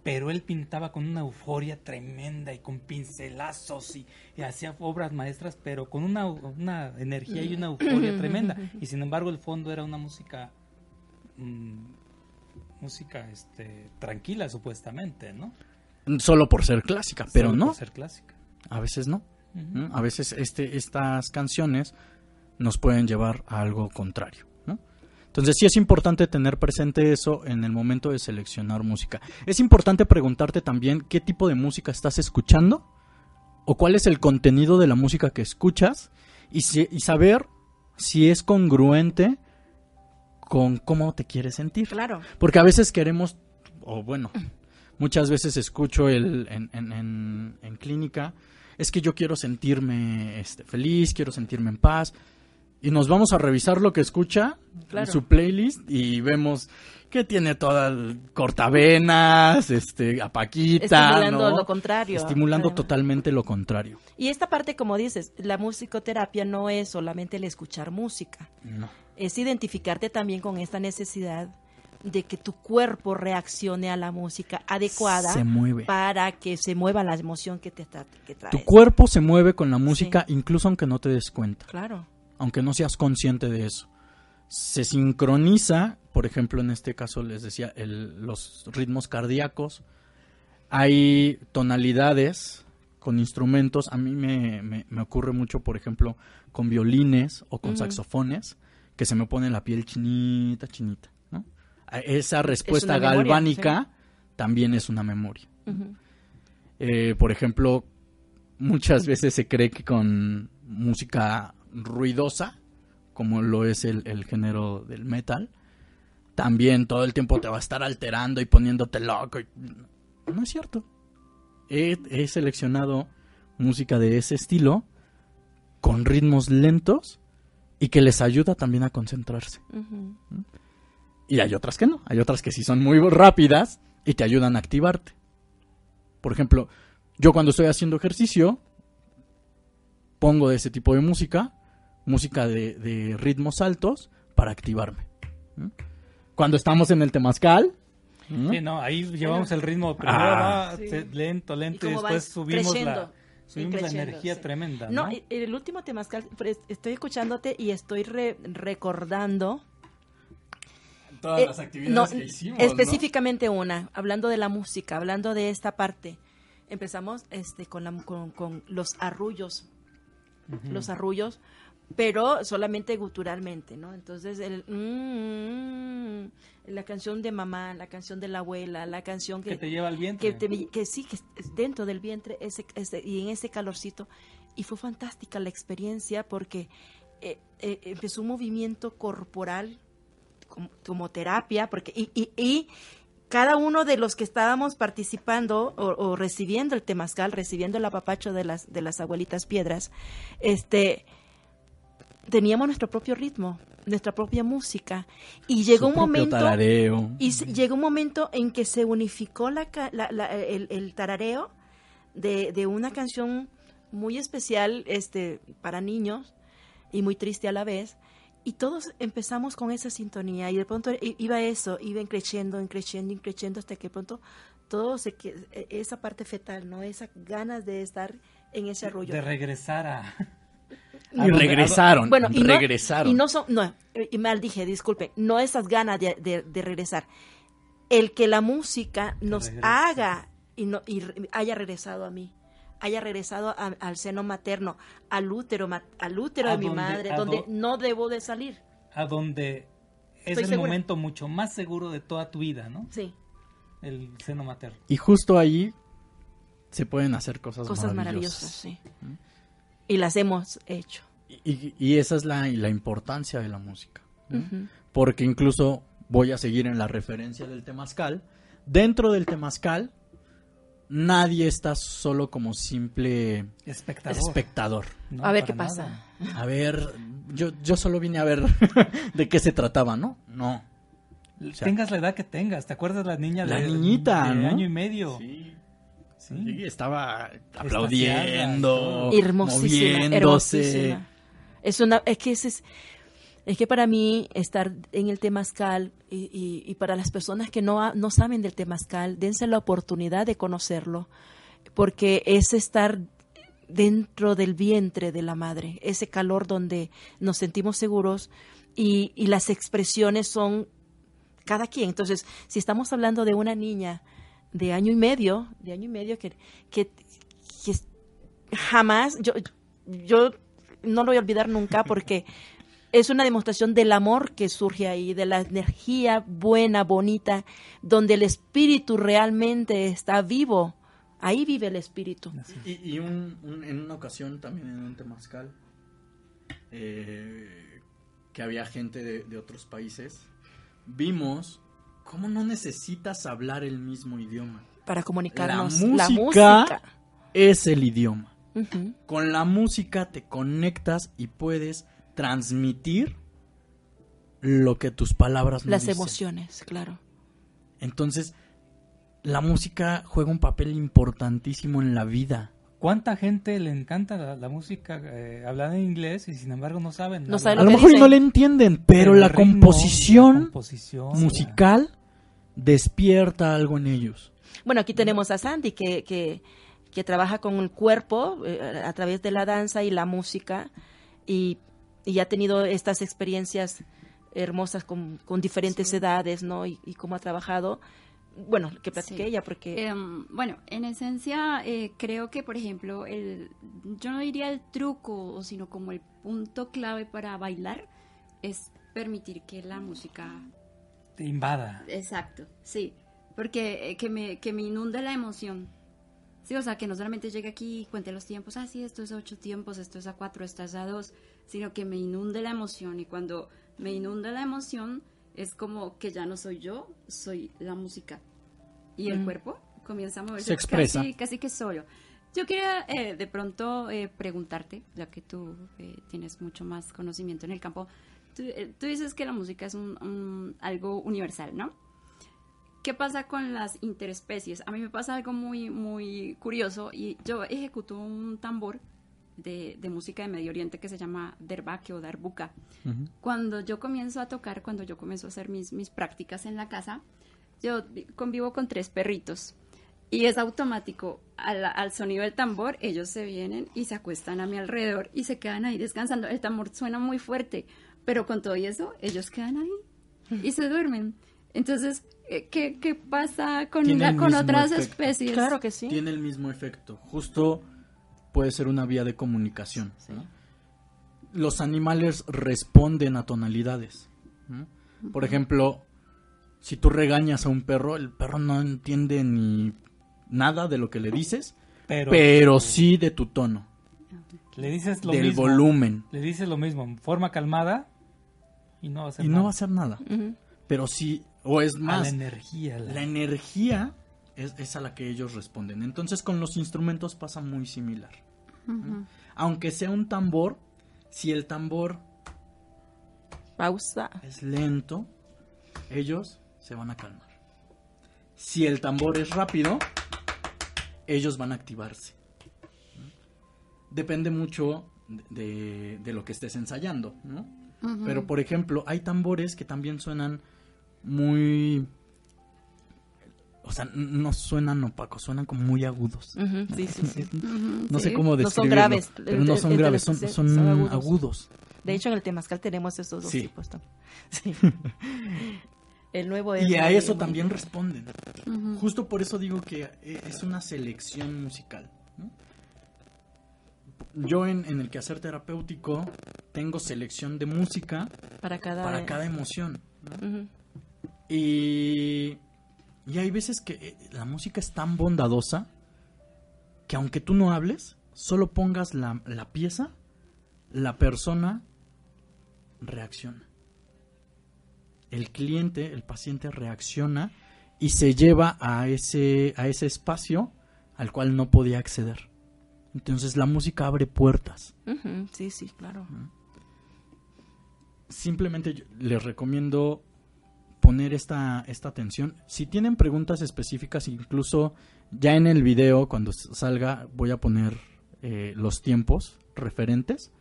pero él pintaba con una euforia tremenda y con pincelazos y, y hacía obras maestras, pero con una, una energía y una euforia tremenda. Y sin embargo, el fondo era una música. mm, música este, tranquila, supuestamente, ¿no? Solo por ser clásica, pero Solo no. por ser clásica. A veces. ¿no? A veces este, estas canciones nos pueden llevar a algo contrario. Entonces sí es importante tener presente eso en el momento de seleccionar música. Es importante preguntarte también qué tipo de música estás escuchando o cuál es el contenido de la música que escuchas y, si- y saber si es congruente con cómo te quieres sentir. Claro. Porque a veces queremos, o bueno, muchas veces escucho el, en, en- en- en clínica, es que yo quiero sentirme este, feliz, quiero sentirme en paz. Y nos vamos a revisar lo que escucha Claro. en su playlist y vemos que tiene todas cortavenas, este, a Paquita, Estimulando ¿no? lo contrario. Estimulando totalmente lo contrario. Y esta parte, como dices, la musicoterapia no es solamente el escuchar música, No. es identificarte también con esta necesidad de que tu cuerpo reaccione a la música adecuada Se mueve. para que se mueva la emoción que te tra- que traes. Tu cuerpo se mueve con la música incluso aunque no te des cuenta. Claro. Aunque no seas consciente de eso. Se sincroniza, por ejemplo, en este caso les decía, el- los ritmos cardíacos. Hay tonalidades con instrumentos. A mí me, me- me ocurre mucho, por ejemplo, con violines o con saxofones, que se me pone la piel chinita, chinita. Esa respuesta memoria, galvánica también es una memoria. Eh, por ejemplo, muchas veces se cree que con música ruidosa, como lo es el, el género del metal, también todo el tiempo te va a estar alterando y poniéndote loco. y- No es cierto. He, he seleccionado música de ese estilo con ritmos lentos y que les ayuda también a concentrarse. Ujú. Y hay otras que no. Hay otras que sí son muy rápidas y te ayudan a activarte. Por ejemplo, yo cuando estoy haciendo ejercicio, pongo de ese tipo de música, música de, de ritmos altos, para activarme. ¿Mm? Cuando estamos en el temazcal, ¿Mm? Sí, no, ahí llevamos el ritmo. Primero Ah. va Sí. lento, lento, y, Y después subimos la, subimos la energía sí. tremenda. No, No, y- el último temazcal, estoy escuchándote y estoy re- recordando todas Eh, las actividades no, que hicimos. ¿no? específicamente una, hablando de la música, hablando de esta parte. Empezamos este con, la- con, con los arrullos, los arrullos, pero solamente guturalmente, ¿no? Entonces, el, mm, mm, la canción de mamá, la canción de la abuela, la canción que que, te lleva al vientre. que, te- que sí, que es dentro del vientre ese, ese- y en ese calorcito. Y fue fantástica la experiencia porque eh, eh, empezó un movimiento corporal como, como terapia, porque y, y, y cada uno de los que estábamos participando o, o recibiendo el temazcal, recibiendo el apapacho de las, de las abuelitas piedras, este teníamos nuestro propio ritmo, nuestra propia música. Y llegó Su un momento tarareo. y llegó un momento en que se unificó la, la- la- el, el tarareo de, de una canción muy especial este, para niños y muy triste a la vez, y todos empezamos con esa sintonía y de pronto iba eso, iba creciendo, creciendo, creciendo hasta que de pronto todo se e- esa parte fetal, ¿no? Esas ganas de estar en ese arroyo. De regresar a... Y regresaron, Bueno, y no, regresaron. y no son, no, y mal dije, disculpe, no esas ganas de, de- de regresar. El que la música nos haga y, no, y haya regresado a mí, haya regresado a- al seno materno, al útero, ma- al útero A de mi donde- madre, donde do- no debo de salir. a donde es Estoy el segura. momento mucho más seguro de toda tu vida, ¿no? Sí, El seno materno. Y justo ahí se pueden hacer cosas, cosas maravillosas, sí. Y las hemos hecho. Y, y esa es la, la importancia de la música. Porque incluso voy a seguir en la referencia del temazcal. Dentro del temazcal, nadie está solo como simple Espectador. espectador. No, a ver qué pasa. A ver, yo, yo solo vine a ver de qué se trataba, ¿no? No. O sea, tengas la edad que tengas, ¿te acuerdas la niña La de, niñita, de ¿no? año y medio? Sí. Sí. Estaba aplaudiendo, hermosísima, moviéndose. hermosísima. Es una, es que es, es que para mí estar en el temazcal y, y, y para las personas que no, no saben del temazcal, dense la oportunidad de conocerlo, porque es estar dentro del vientre de la madre, ese calor donde nos sentimos seguros y, y las expresiones son cada quien. Entonces, si estamos hablando de una niña de año y medio, de año y medio que, que, que jamás, yo, yo no lo voy a olvidar nunca porque es una demostración del amor que surge ahí, de la energía buena, bonita, donde el espíritu realmente está vivo. Ahí vive el espíritu. Y, y un- un- en una ocasión también en un temazcal, eh, que había gente de, de otros países, vimos cómo no necesitas hablar el mismo idioma. Para comunicarnos La la música-. Es el idioma. Con la música te conectas y puedes transmitir lo que tus palabras no Las dicen. emociones, claro. Entonces, la música juega un papel importantísimo en la vida. ¿Cuánta gente le encanta la, la música eh, hablada en inglés y sin embargo no saben? No A lo mejor dicen. no le entienden, pero la ritmo, composición, la composición, musical despierta algo en ellos. Bueno, aquí tenemos a Sandy que, que, que trabaja con el cuerpo eh, a través de la danza y la música y, y ha tenido estas experiencias hermosas con, con diferentes edades, ¿no? Y, y cómo ha trabajado. Bueno, que platique Sí. ella porque... Em, bueno, en esencia eh, creo que, por ejemplo, el, yo no diría el truco, sino como el punto clave para bailar es permitir que la música... Te invada. Exacto, sí, porque eh, que, me, que me inunde la emoción. Sí, o sea, que no solamente llegue aquí y cuente los tiempos, ah, sí, esto es a ocho tiempos, esto es a cuatro, esto es a dos, sino que me inunde la emoción y cuando me inunda la emoción es como que ya no soy yo, soy la música. Y el Mm. cuerpo comienza a moverse Se expresa. Casi, casi que solo. Yo quería eh, de pronto eh, preguntarte, ya que tú eh, tienes mucho más conocimiento en el campo, tú, tú dices que la música es un, un- algo universal, ¿no? ¿Qué pasa con las interespecies? A mí me pasa algo muy, muy curioso y yo ejecuto un tambor de, de música de Medio Oriente que se llama derbaque o darbuka. Cuando yo comienzo a tocar, cuando yo comienzo a hacer mis, mis prácticas en la casa, yo vi- convivo con tres perritos y es automático. Al, al sonido del tambor, ellos se vienen y se acuestan a mi alrededor y se quedan ahí descansando. El tambor suena muy fuerte, pero con todo y eso, ellos quedan ahí y se duermen. Entonces, eh, ¿qué, qué pasa con, con otras efecto. especies? Claro que sí. Tiene el mismo efecto. Justo puede ser una vía de comunicación. ¿no? Los animales responden a tonalidades. ¿no? Por ejemplo, si tú regañas a un perro, el perro no entiende ni nada de lo que le dices, Pero, pero sí de tu tono, le dices lo del mismo. volumen. Le dices lo mismo, en forma calmada y no va a hacer Y no nada. va a hacer nada. Pero sí, o es A la más, energía. la- la energía es, es a la que ellos responden. Entonces con los instrumentos pasa muy similar. Aunque sea un tambor, si el tambor Pausa. es lento, ellos se van a calmar. Si el tambor es rápido, ellos van a activarse. Depende mucho de, de lo que estés ensayando, ¿no? Pero, por ejemplo, hay tambores que también suenan muy... O sea, no suenan opacos, suenan como muy agudos. Ujú, Sí, sí, sí. Ujú, No sé cómo No son describirlo. graves. Pero no son graves, son, sí, son son agudos. agudos. De hecho, en el Temazcal tenemos esos dos Sí. tipos. tam- Sí. El nuevo es Y a eso también responden. Justo por eso digo que eh, es una selección musical. ¿no? Yo en, en el quehacer terapéutico tengo selección de música para cada, para cada emoción. ¿no? Y, y hay veces que eh, la música es tan bondadosa que aunque tú no hables, solo pongas la, la pieza, la persona reacciona. El cliente, el paciente reacciona y se lleva a ese, a ese espacio al cual no podía acceder. Entonces la música abre puertas. Sí, sí, claro. simplemente les recomiendo poner esta, esta atención. Si tienen preguntas específicas, incluso ya en el video, cuando salga, voy a poner eh, los tiempos referentes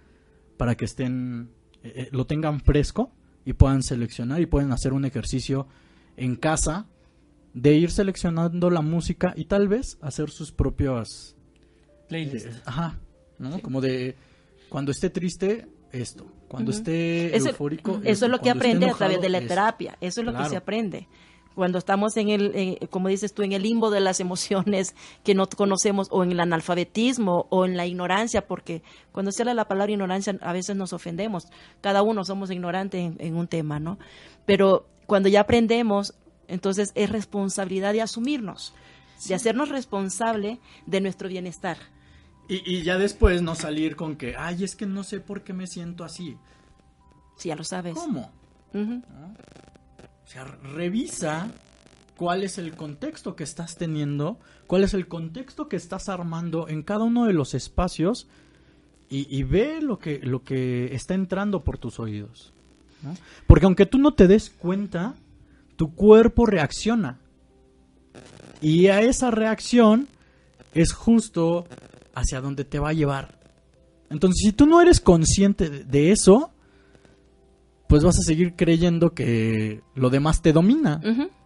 para que estén, eh, eh, lo tengan fresco y puedan seleccionar y pueden hacer un ejercicio en casa de ir seleccionando la música y tal vez hacer sus propias Playlist. eh, ajá, ¿no? Como de cuando esté triste, esto. Cuando esté Eso, eufórico. eso es lo que aprende a través de la terapia. Eso es lo que se aprende. Cuando estamos en el, como dices tú, en el limbo de las emociones que no conocemos, o en el analfabetismo, o en la ignorancia, porque cuando se habla la palabra ignorancia, a veces nos ofendemos. Cada uno somos ignorantes en, en un tema, ¿no? Pero cuando ya aprendemos, entonces es responsabilidad de asumirnos, de hacernos responsable de nuestro bienestar. Y, y ya después no salir con que, ay, es que no sé por qué me siento así. Si ya lo sabes. ¿Cómo? O sea, revisa cuál es el contexto que estás teniendo, cuál es el contexto que estás armando en cada uno de los espacios y, y ve lo que, lo que está entrando por tus oídos. ¿no? Porque aunque tú no te des cuenta, tu cuerpo reacciona. Y a esa reacción es justo hacia donde te va a llevar. Entonces, si tú no eres consciente de- eso, pues vas a seguir creyendo que lo demás te domina.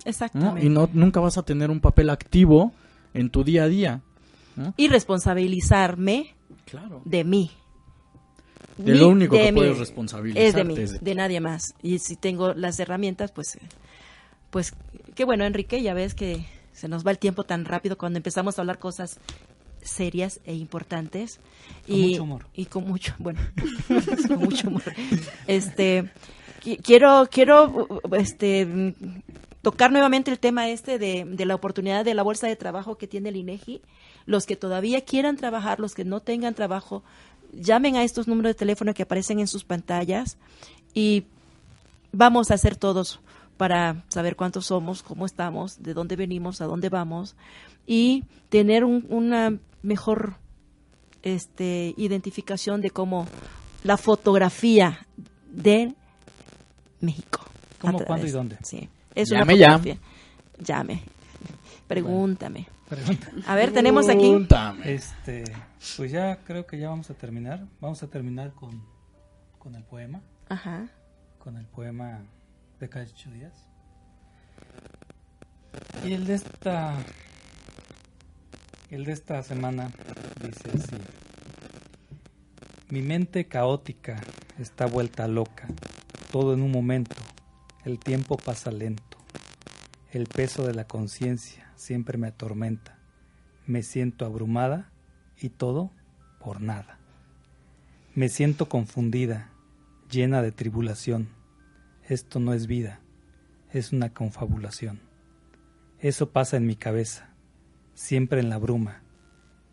Exactamente. Y no, nunca vas a tener un papel activo en tu día a día. ¿no? y responsabilizarme Claro. de mí. De Mi- lo único que puedes responsabilizarte. Es de mí, de de nadie más. Y si tengo las herramientas, pues, eh, pues, qué bueno, Enrique, ya ves que se nos va el tiempo tan rápido cuando empezamos a hablar cosas serias e importantes. Con y, mucho humor. Y con mucho, bueno, con mucho humor. Este, qui- quiero, quiero, este, tocar nuevamente el tema este de, de la oportunidad de la bolsa de trabajo que tiene el INEGI. Los que todavía quieran trabajar, los que no tengan trabajo, llamen a estos números de teléfono que aparecen en sus pantallas y vamos a hacer todos para saber cuántos somos, cómo estamos, de dónde venimos, a dónde vamos y tener un- una mejor este, identificación de cómo la fotografía de México. ¿Cómo, cuándo y dónde? Sí, es Llame una ya. fotografía. Llame. Pregúntame. Pregunta. A ver, tenemos aquí. Pregúntame. Este, pues ya creo que ya vamos a terminar. Vamos a terminar con, con el poema, Ajá. con el poema de Cacho Díaz. Y el de esta, el de esta semana dice así: Mi mente caótica está vuelta loca, todo en un momento. El tiempo pasa lento. El peso de la conciencia siempre me atormenta. Me siento abrumada y todo por nada. Me siento confundida, llena de tribulación. Esto no es vida, es una confabulación. Eso pasa en mi cabeza, siempre en la bruma,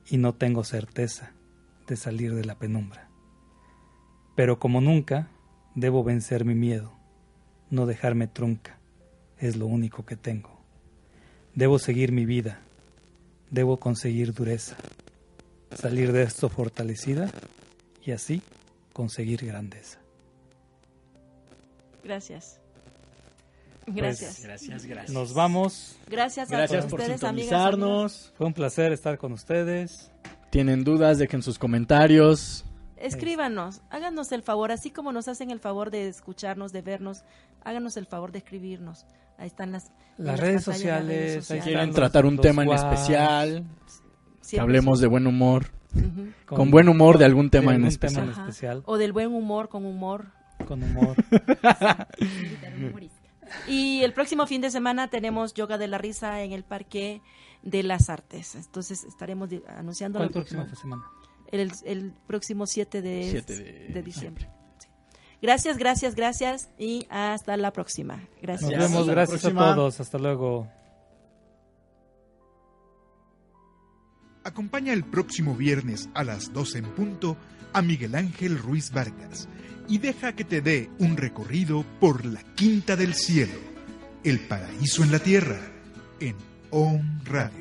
y no tengo certeza de salir de la penumbra. Pero como nunca, debo vencer mi miedo, no dejarme trunca, es lo único que tengo. Debo seguir mi vida, debo conseguir dureza, salir de esto fortalecida y así conseguir grandeza. Gracias. Pues, Gracias. Gracias, gracias. Nos vamos. gracias a Gracias todos por ustedes, amigas. Fue un placer estar con ustedes. Tienen dudas, dejen sus comentarios. escríbanos, háganos el favor, así como nos hacen el favor de escucharnos, de vernos, háganos el favor de escribirnos. Ahí están las, Las redes las sociales, ahí sociales. quieren los- tratar un tema en especial, que hablemos son- de buen humor, con buen humor de algún tema de en algún especial. tema en Ajá. especial, O del buen humor con humor. Con humor. Y el próximo fin de semana tenemos Yoga de la Risa en el Parque de las Artes. Entonces estaremos anunciando ¿Cuál el, próxima semana? el, el próximo 7 de, 7 de- de diciembre. Sí. Gracias, gracias, gracias y hasta la próxima. Nos Gracias. Ya, vemos, la gracias a todos, hasta luego. Acompaña el próximo viernes a las 12 en punto a Miguel Ángel Ruiz Vargas y deja que te dé un recorrido por la Quinta del Cielo, el paraíso en la tierra, en OM Radio.